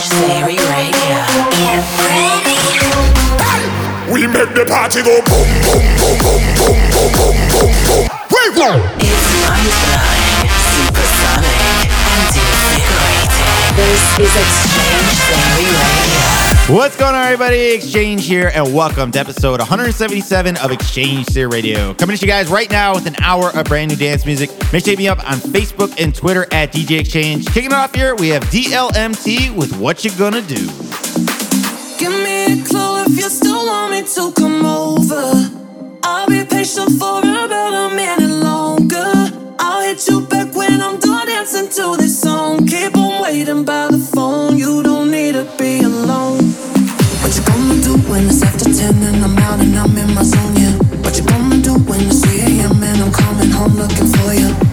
Strange Theory Radio. Get ready. We make the party go boom, boom, boom, boom, boom, boom, boom, boom, boom. Wait, no. It's mind-blowing, supersonic, and invigorating. This is X-Change Theory Radio. What's going on, everybody? X-Change here, and welcome to episode 177 of X-Change Theory Radio. Coming to you guys right now with an hour of brand new dance music. Make sure you be up on Facebook and Twitter at DJ X-Change. Kicking it off here, we have DLMT with What You Gonna Do. Give me a clue if you still want me to come over. I'll be patient for about a minute longer. I'll hit you back when I'm done dancing to this song. Keep on waiting by the phone. You don't need to be alone when it's after 10 and I'm out and I'm in my zone, yeah. What you gonna do when it's 3 a.m. and I'm coming home looking for you?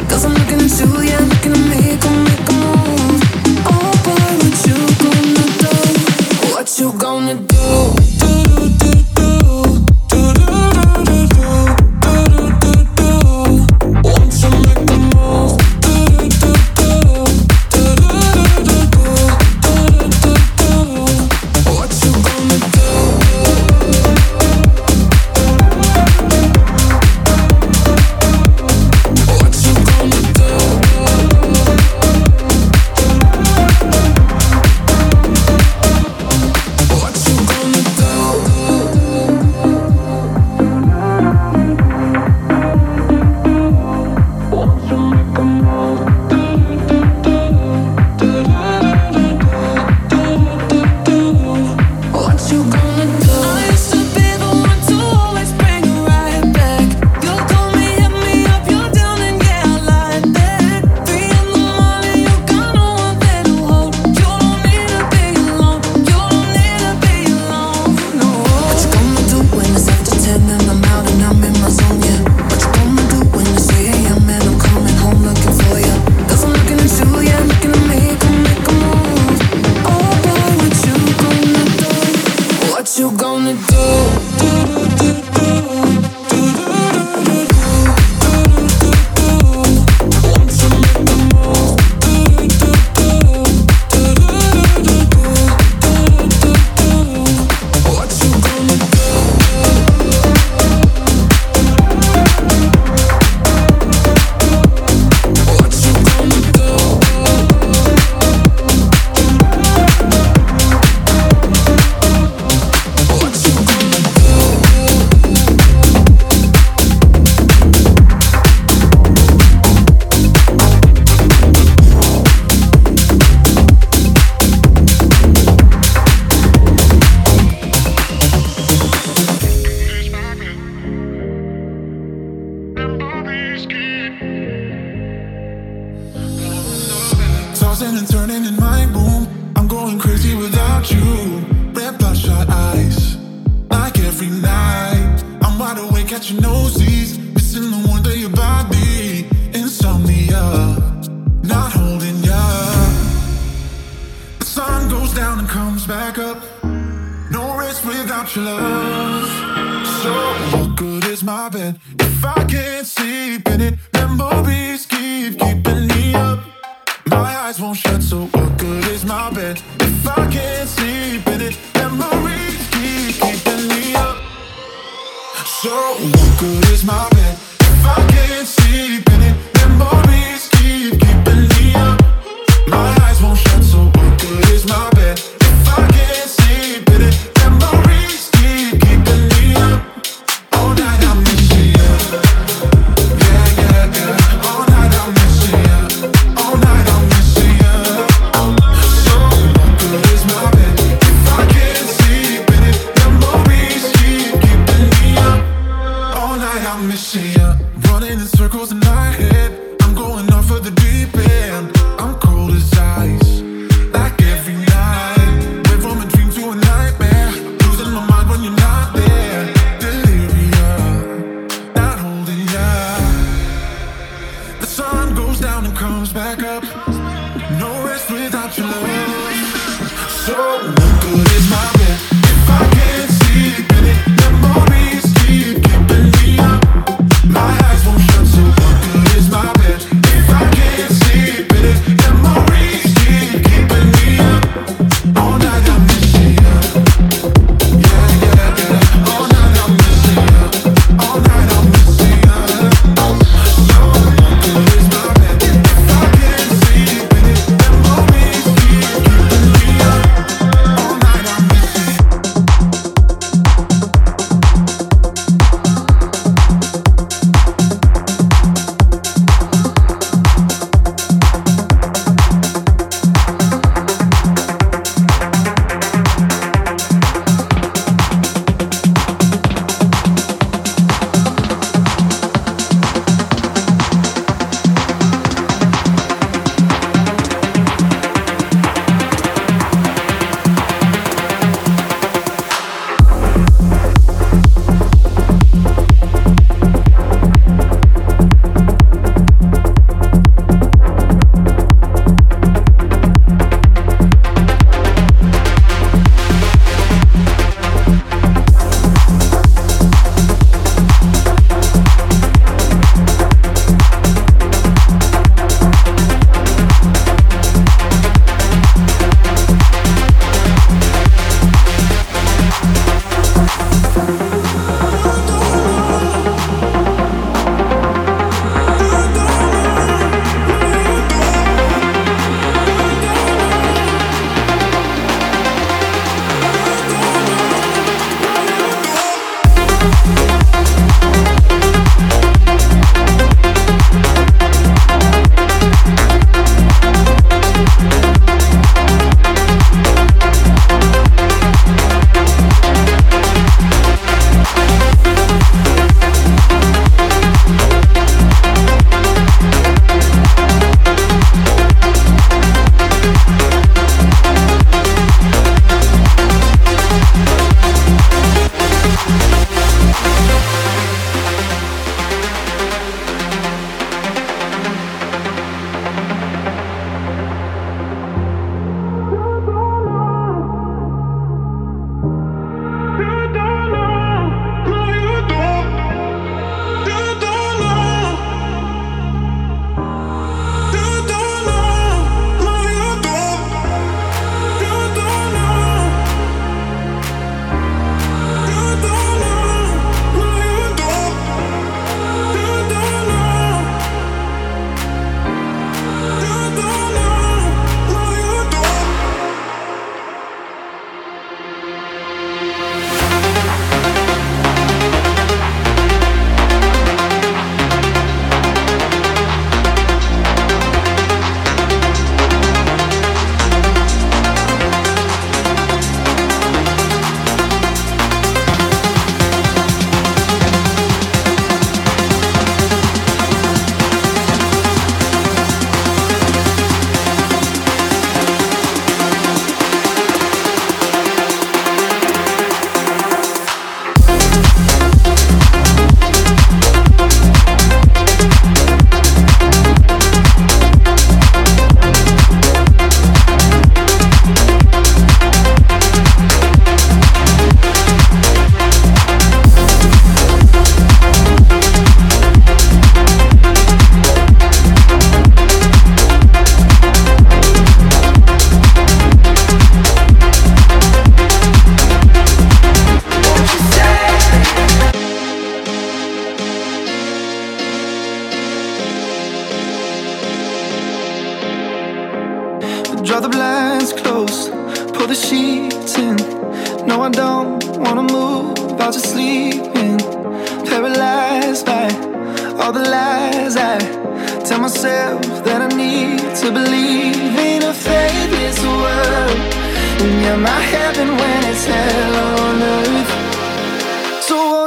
eyes won't shut, so what good is my bed if I can't sleep in it? Memories keep keeping me up. So what good is my bed?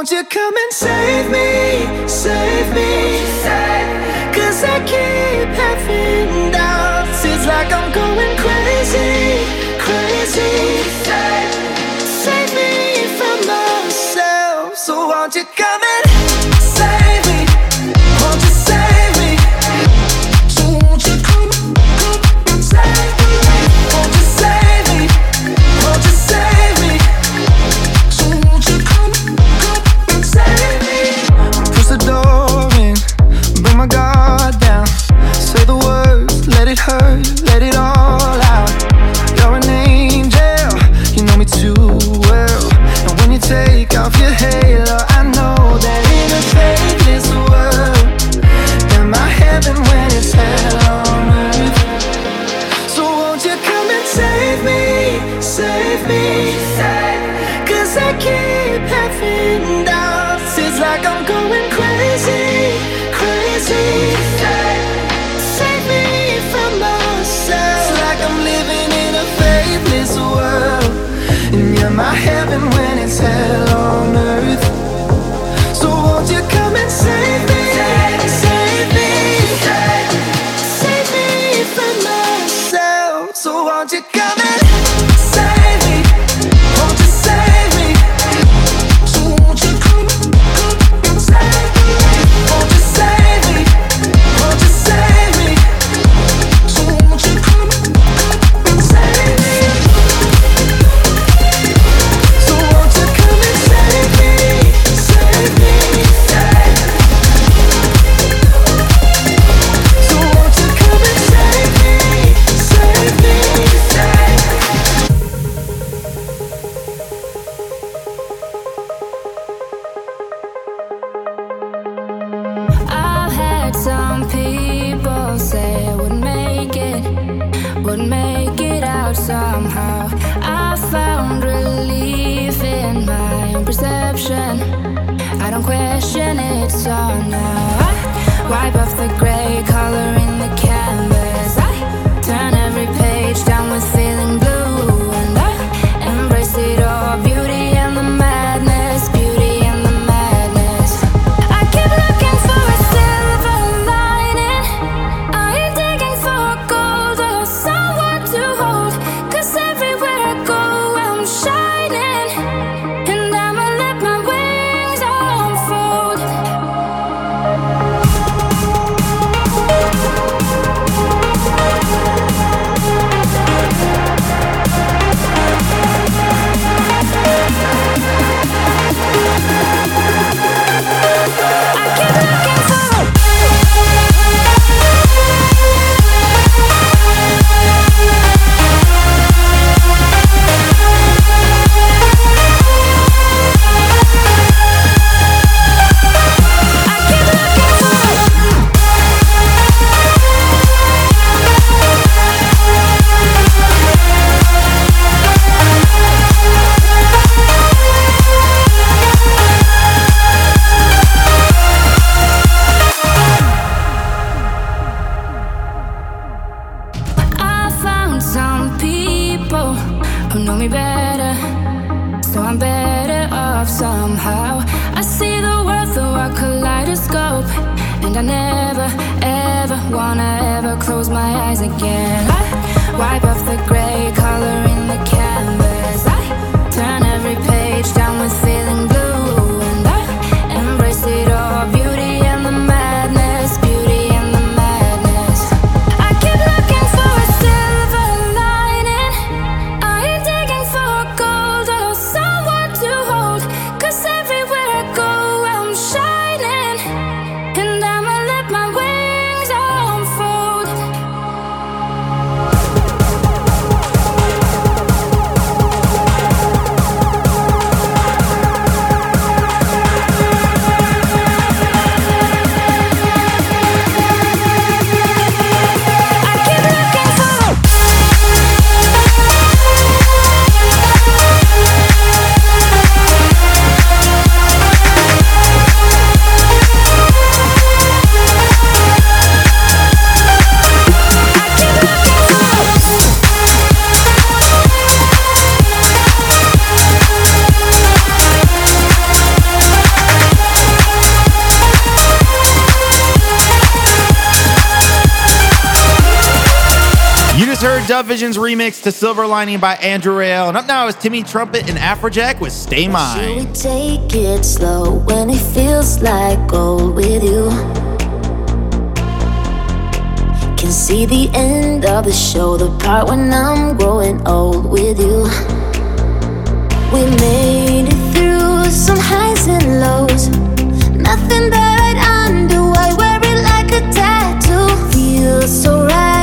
Won't you come and save me, save me. Cause I keep having doubts. It's like I'm going crazy. hurt. I see the world through a kaleidoscope, and I never, ever wanna ever close my eyes again. I wipe off the gray color. DubVision's remix to Silver Lining by Andrew Rayel. And up now is Timmy Trumpet and Afrojack with Stay Mine. Should we take it slow when it feels like gold with you? Can see the end of the show, the part when I'm growing old with you. We made it through some highs and lows. Nothing that I'd undo. I wear it like a tattoo. Feels so right.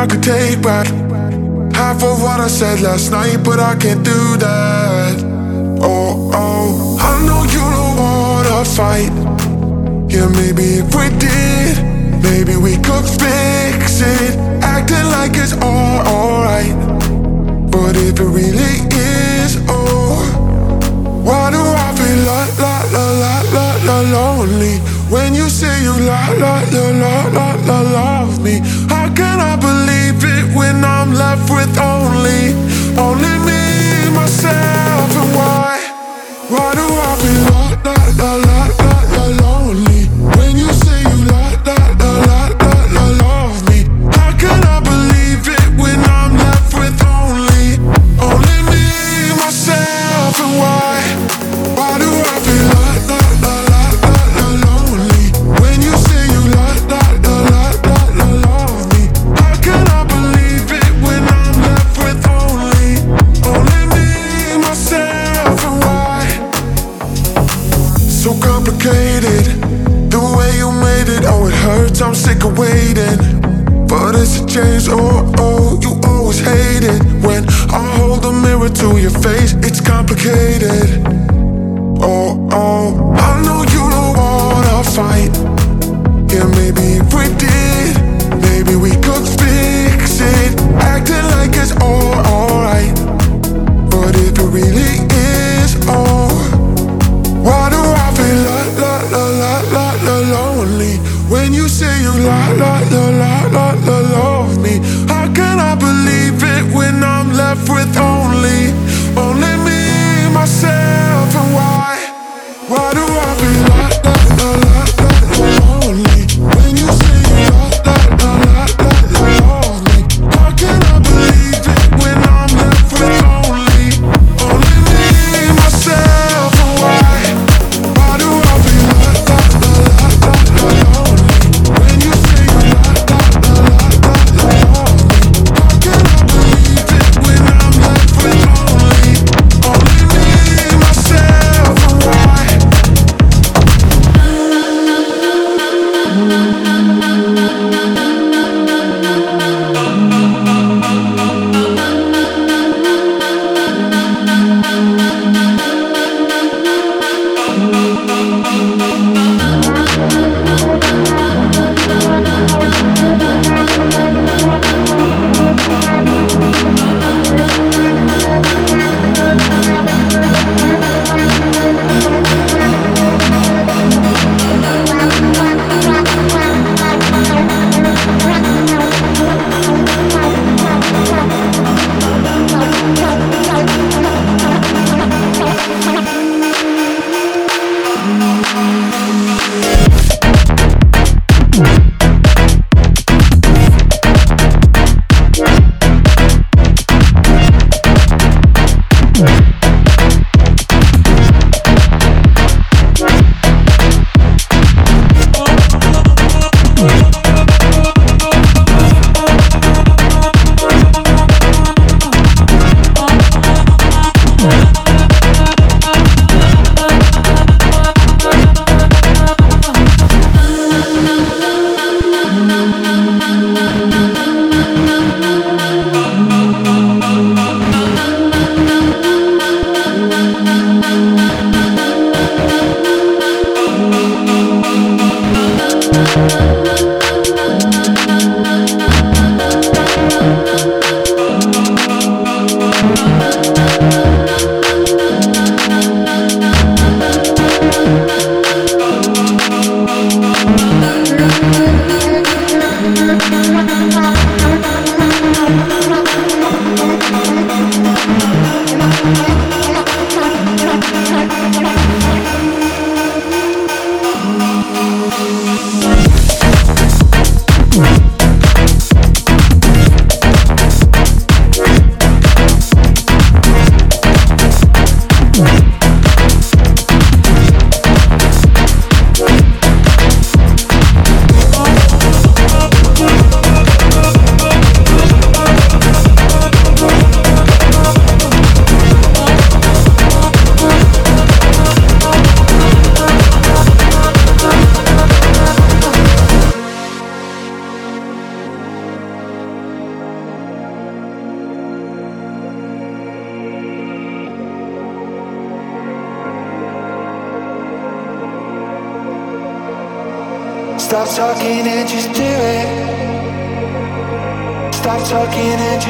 I could take back half of what I said last night, but I can't do that. Oh, oh, I know you don't wanna fight. Yeah, maybe if we did, maybe we could fix it. Acting like it's all alright, but if it really is, oh, why do I feel la la la la la la lonely when you say you la la la la la la love me? only, only me, myself, and why? Why do I feel la la la? acting like it's all alright. But if it really is all, why do I feel la la la la la la lonely? When you say you la la la la la la love me, how can I believe it when I'm left with only, only me, myself, and why? Why do I feel?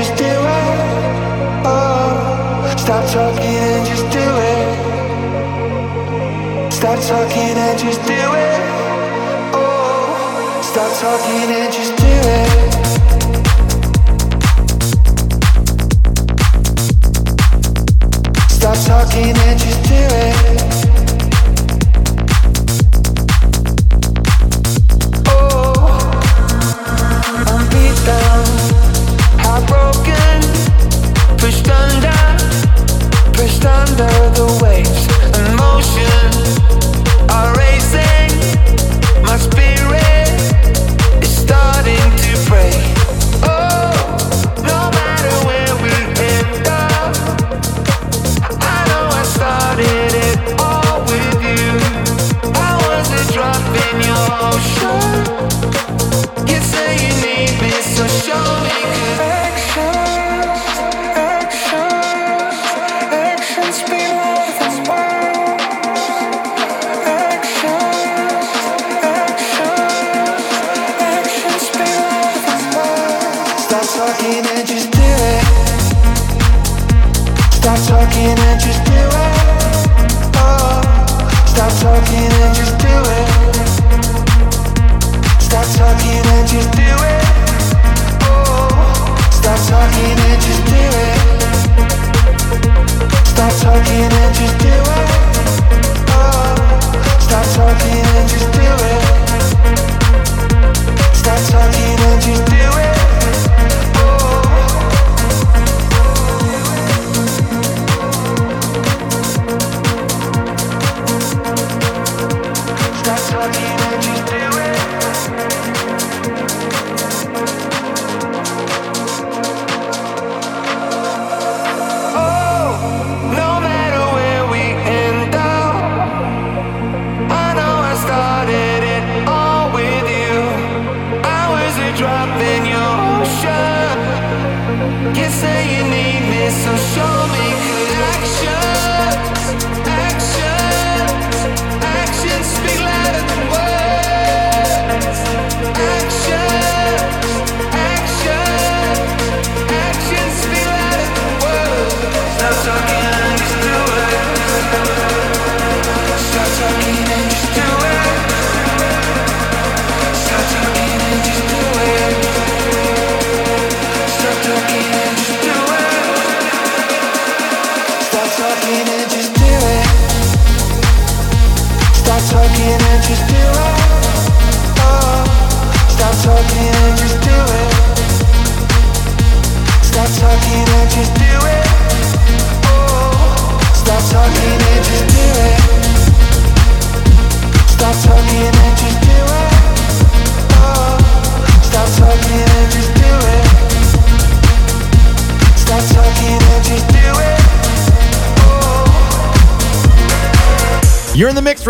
just do it. Oh, stop talking and just do it. Stop talking and just do it. Oh, stop talking and just do it. Stop talking and just do it.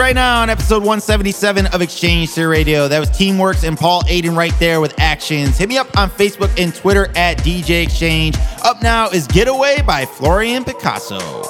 right now on episode 177 of X-Change Theory Radio. That was Teamworx and Paul Aiden right there with Actions. Hit me up on Facebook and Twitter at DJ X-Change. Up now is Getaway by Florian Picasso.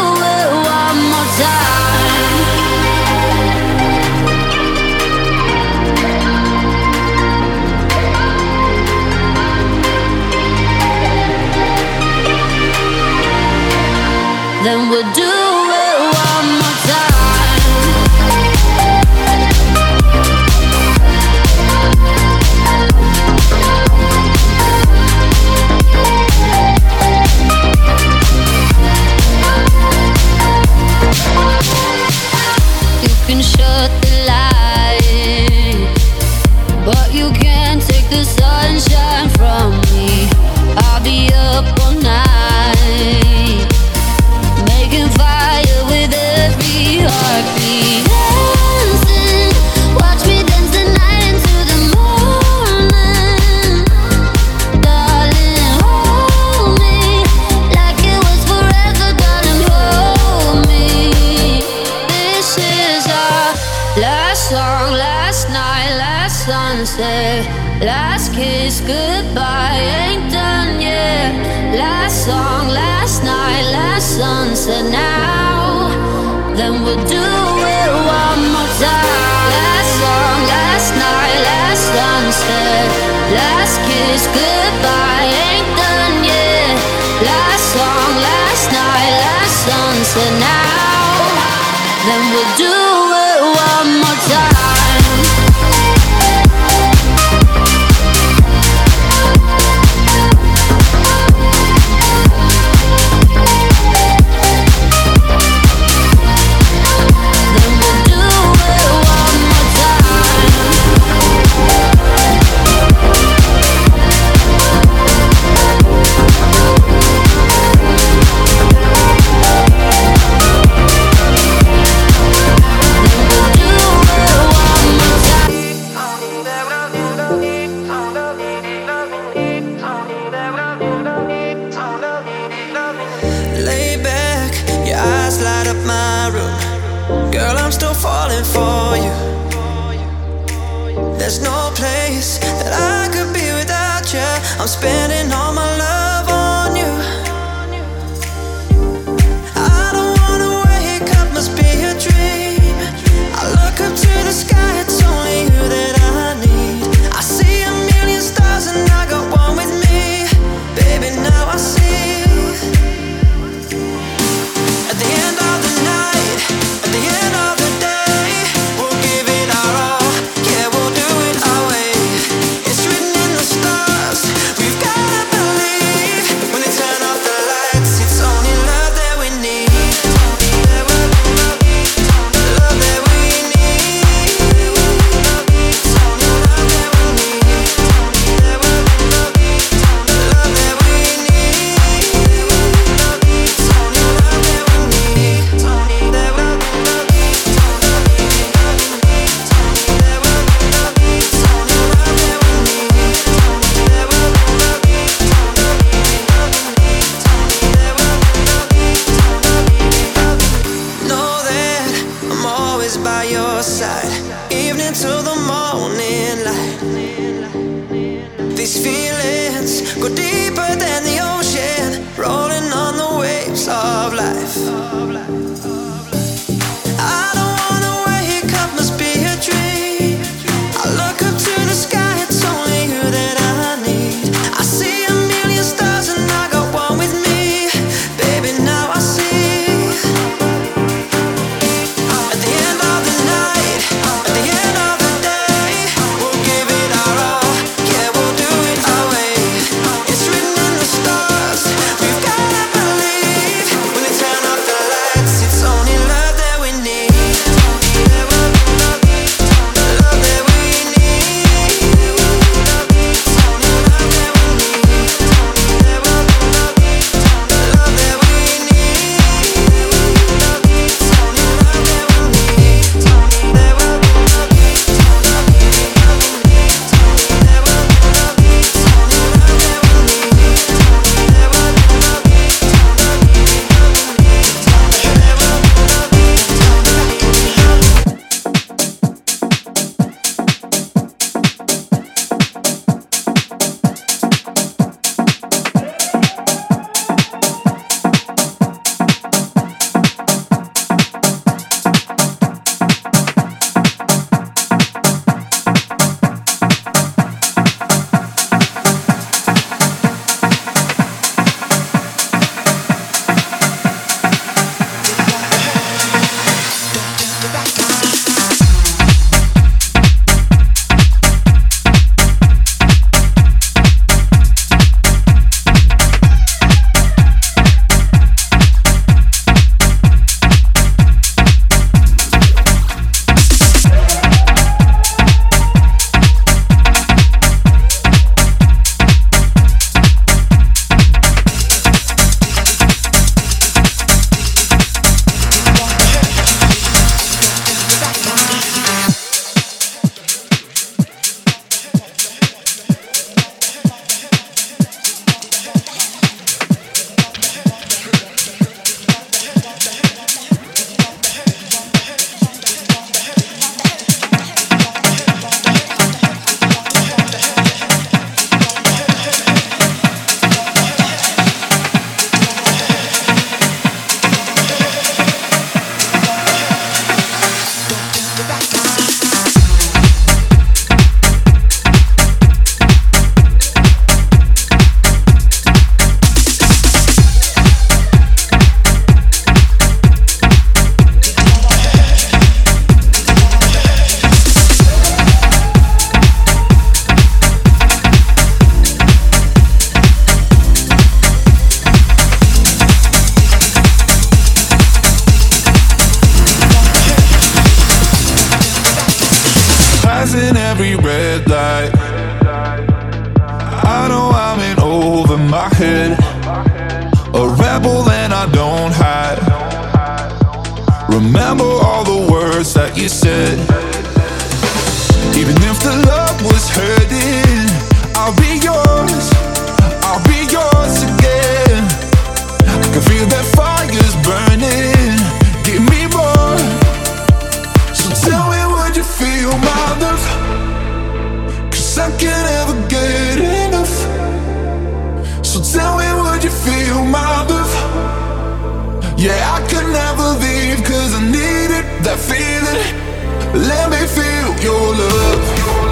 kiss, goodbye, remember all the words that you said. Even if the love was hurting, I'll be yours. I'll be yours again. I can feel that fire's burning. Give me more. So tell me, would you feel my love? Cause I can't ever. Let me feel your love. Your love.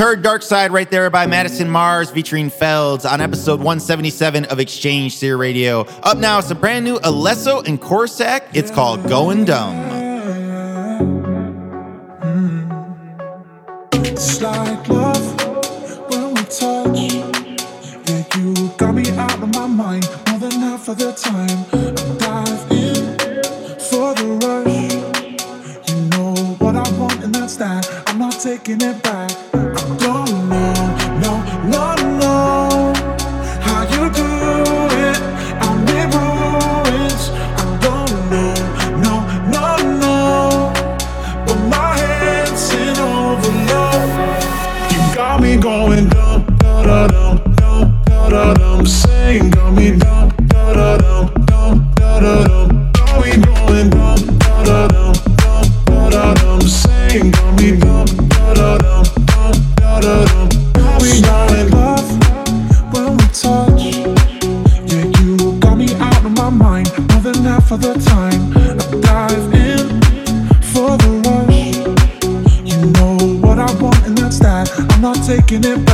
heard Dark Side right there by Madison Mars featuring Feldz on episode 177 of X-Change Theory Radio. Up now, it's a brand new Alesso and Corsak. It's called Going Dumb. Mm. It's like love when we touch. Yeah, you got me out of my mind more than half of the time. I dive in for the rush. You know what I want, and that's that taking it back. Don't for the time I dive in for the rush. You know what I want, and that's that. I'm not taking it.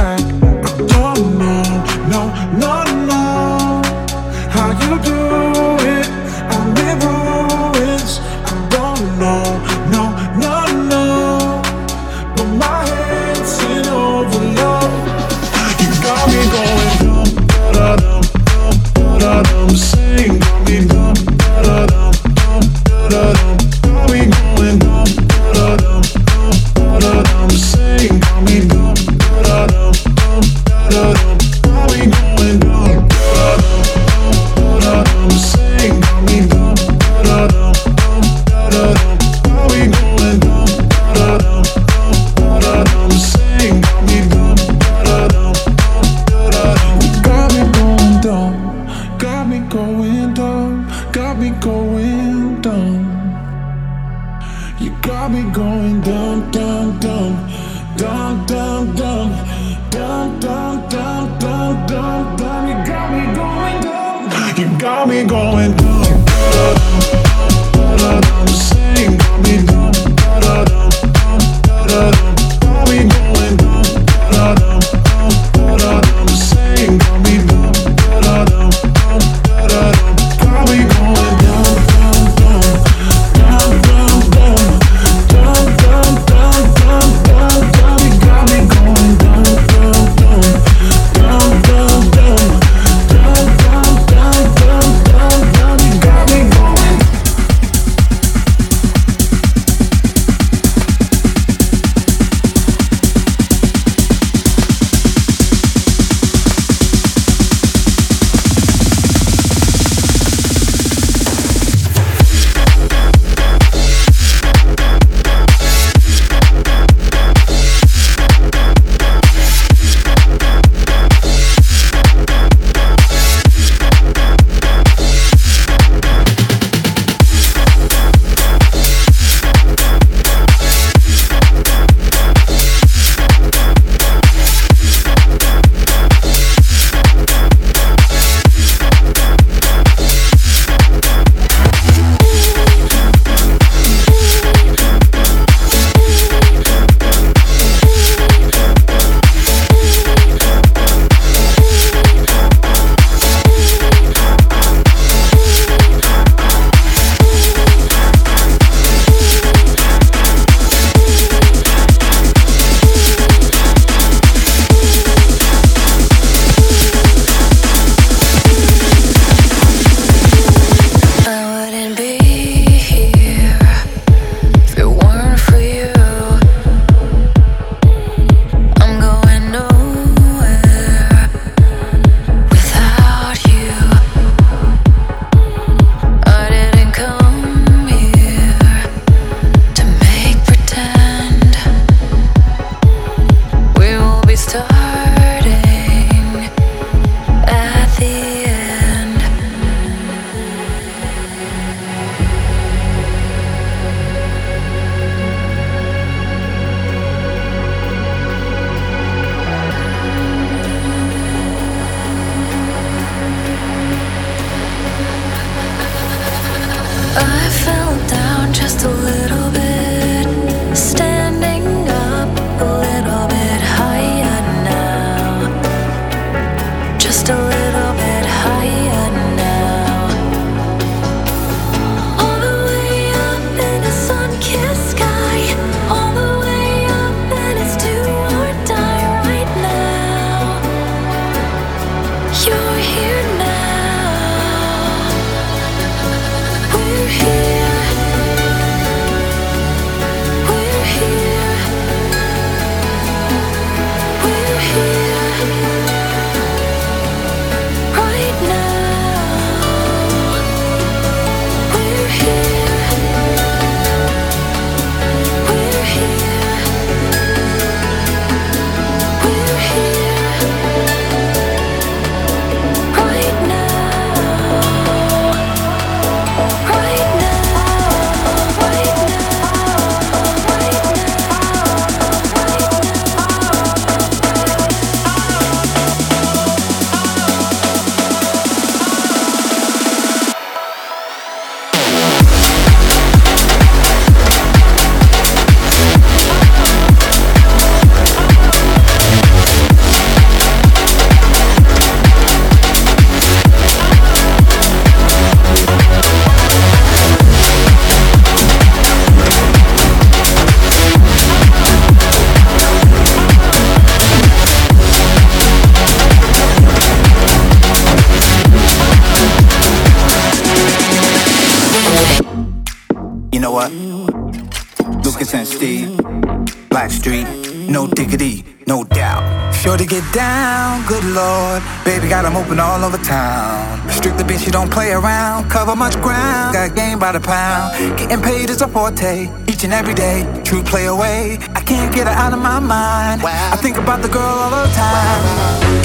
Hoping open all over town. Strictly bitch, you don't play around. Cover much ground, got game by the pound. Getting paid is a forte, each and every day. True play away, I can't get her out of my mind. I think about the girl all the time.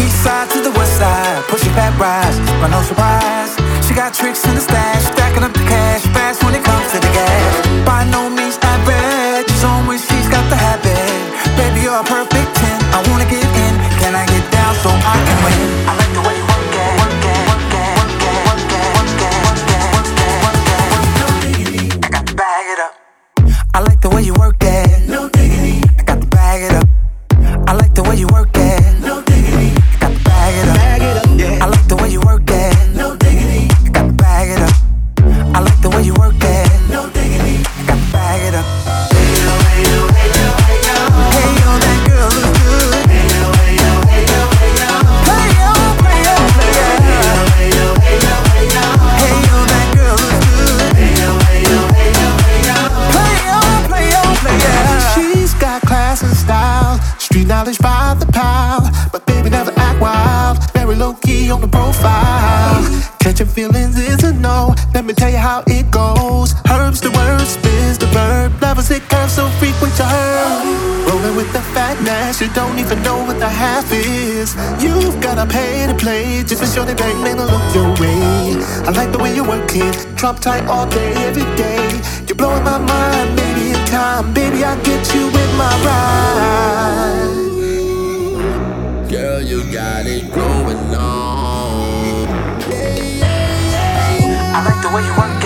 East side to the west side, push it back rise, but no surprise. She got tricks in the stash, You don't even know what the half is. You've gotta pay to play just for sure they bang man to look your way. I like the way you're working, drop tight all day, every day. You're blowing my mind, maybe in time, baby I'll get you with my ride. Girl, you got it going on. I like the way you work.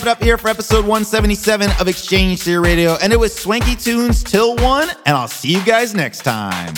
Wrap it up here for episode 177 of X-Change Theory Radio. And it was Swanky Tunes till 1, and I'll see you guys next time.